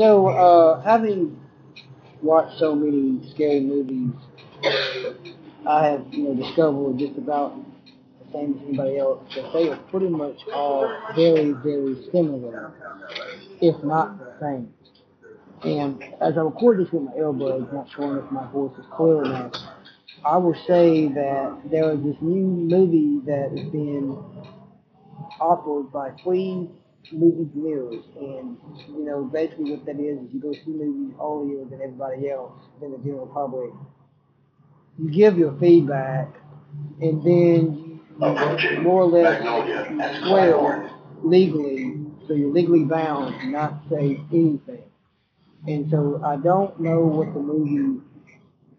So, uh, having watched so many scary movies, I have, you know, discovered just about the same as anybody else that they are pretty much all very, very similar, if not the same. And as I record this with my earbuds, not sure if my voice is clear enough, I will say that there is this new movie that is being offered by Free Movie Mirrors, and you know basically what that is is you go see movies earlier than everybody else, than the general public. You give your feedback, and then you more or less swear legally, so you're legally bound to not say anything. And so I don't know what the movie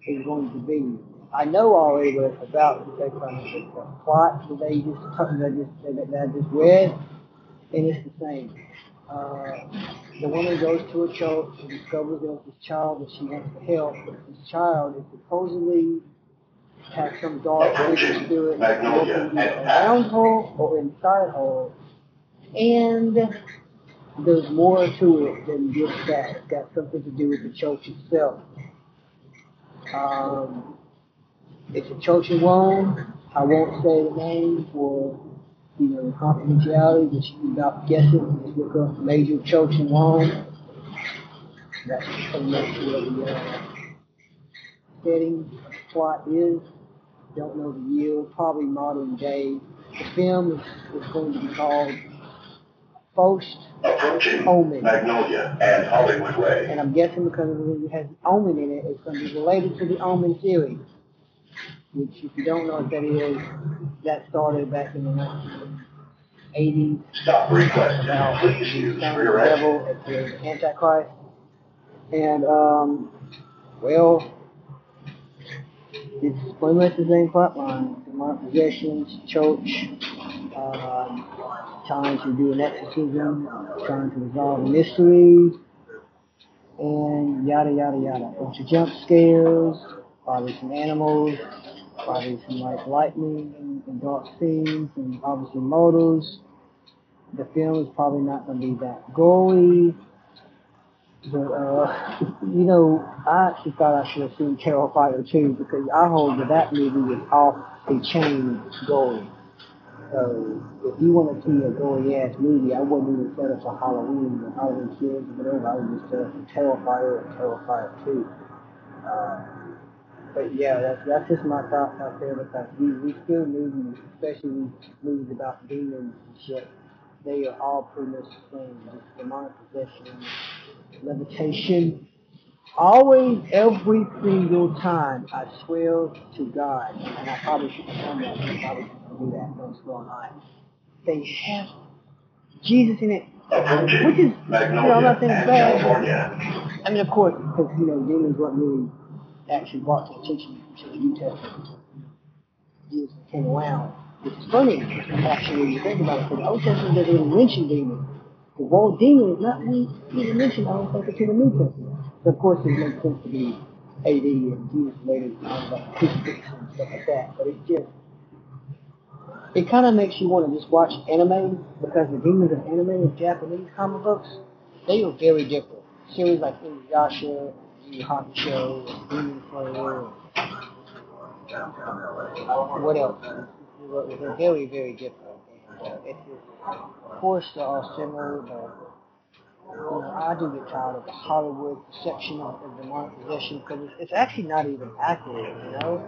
is going to be. I know already what it's about because from the plot that they just that I just that I just read, and it's the same. Uh, the woman goes to a church and discovers there's this child that she wants to help, but this child is supposedly has some dark wicked spirit around her or inside her, and there's more to it than just that. It's got something to do with the church itself. Um, it's a church in Rome. I won't say the name for you know confidentiality, but you about guess it. Just look up major church in Rome. That's pretty much where the uh, setting plot is. Don't know the year, probably modern day. The film is, is going to be called Post Approaching Omen. Magnolia and Hollywood Way. And I'm guessing because it has Omen in it, it's going to be related to the Omen series. Which, if you don't know what that is, that started back in the 1980s Stop about Please the use son of rear the devil as the Antichrist. And, um, well, it's pretty much the same plot line. Demonic possessions, church, um, trying to do an exorcism, trying to resolve a mystery, and yada yada yada. A bunch of jump scares, probably some animals, probably some like lightning and, dark scenes, and obviously murders. The film is probably not going to be that gory. But, uh, you know, I actually thought I should have seen Terrifier 2 because I hold that that movie was off the chain gory. So, if you want to see a gory ass movie, I wouldn't even set up for Halloween or Halloween Kills or whatever. I would just set up for Terrifier or Terrifier 2. Uh, but yeah, that's that's just my thoughts out there because we, we still movies, especially movies about demons and shit, they are all pretty much the same. Just demonic possession, levitation. Always, every single time, I swear to God, and I probably should have done that, I probably shouldn't do that, don't swear on They have Jesus in it, which is, you know, I'm not saying bad, I mean, of course, because you know, demons weren't really actually brought to attention until the New Testament. Jesus came around, is funny, actually, when you think about it, because the Old Testament doesn't even mention demons. The word demon is not even mentioned, I don't think, until the New Testament. So, of course, it makes sense to be AD and Jesus later, like crucifixion and stuff like that. But it just, it kind of makes you want to just watch anime because the demons of anime and Japanese comic books, they are very different. Series like Inuyasha, Yu Yu Hakusho, Demon Slayer, what else? They're very, very different. And, uh, course, they're all similar, but you know, I do get tired of the Hollywood perception of, of demonic possession because it's actually not even accurate, you know?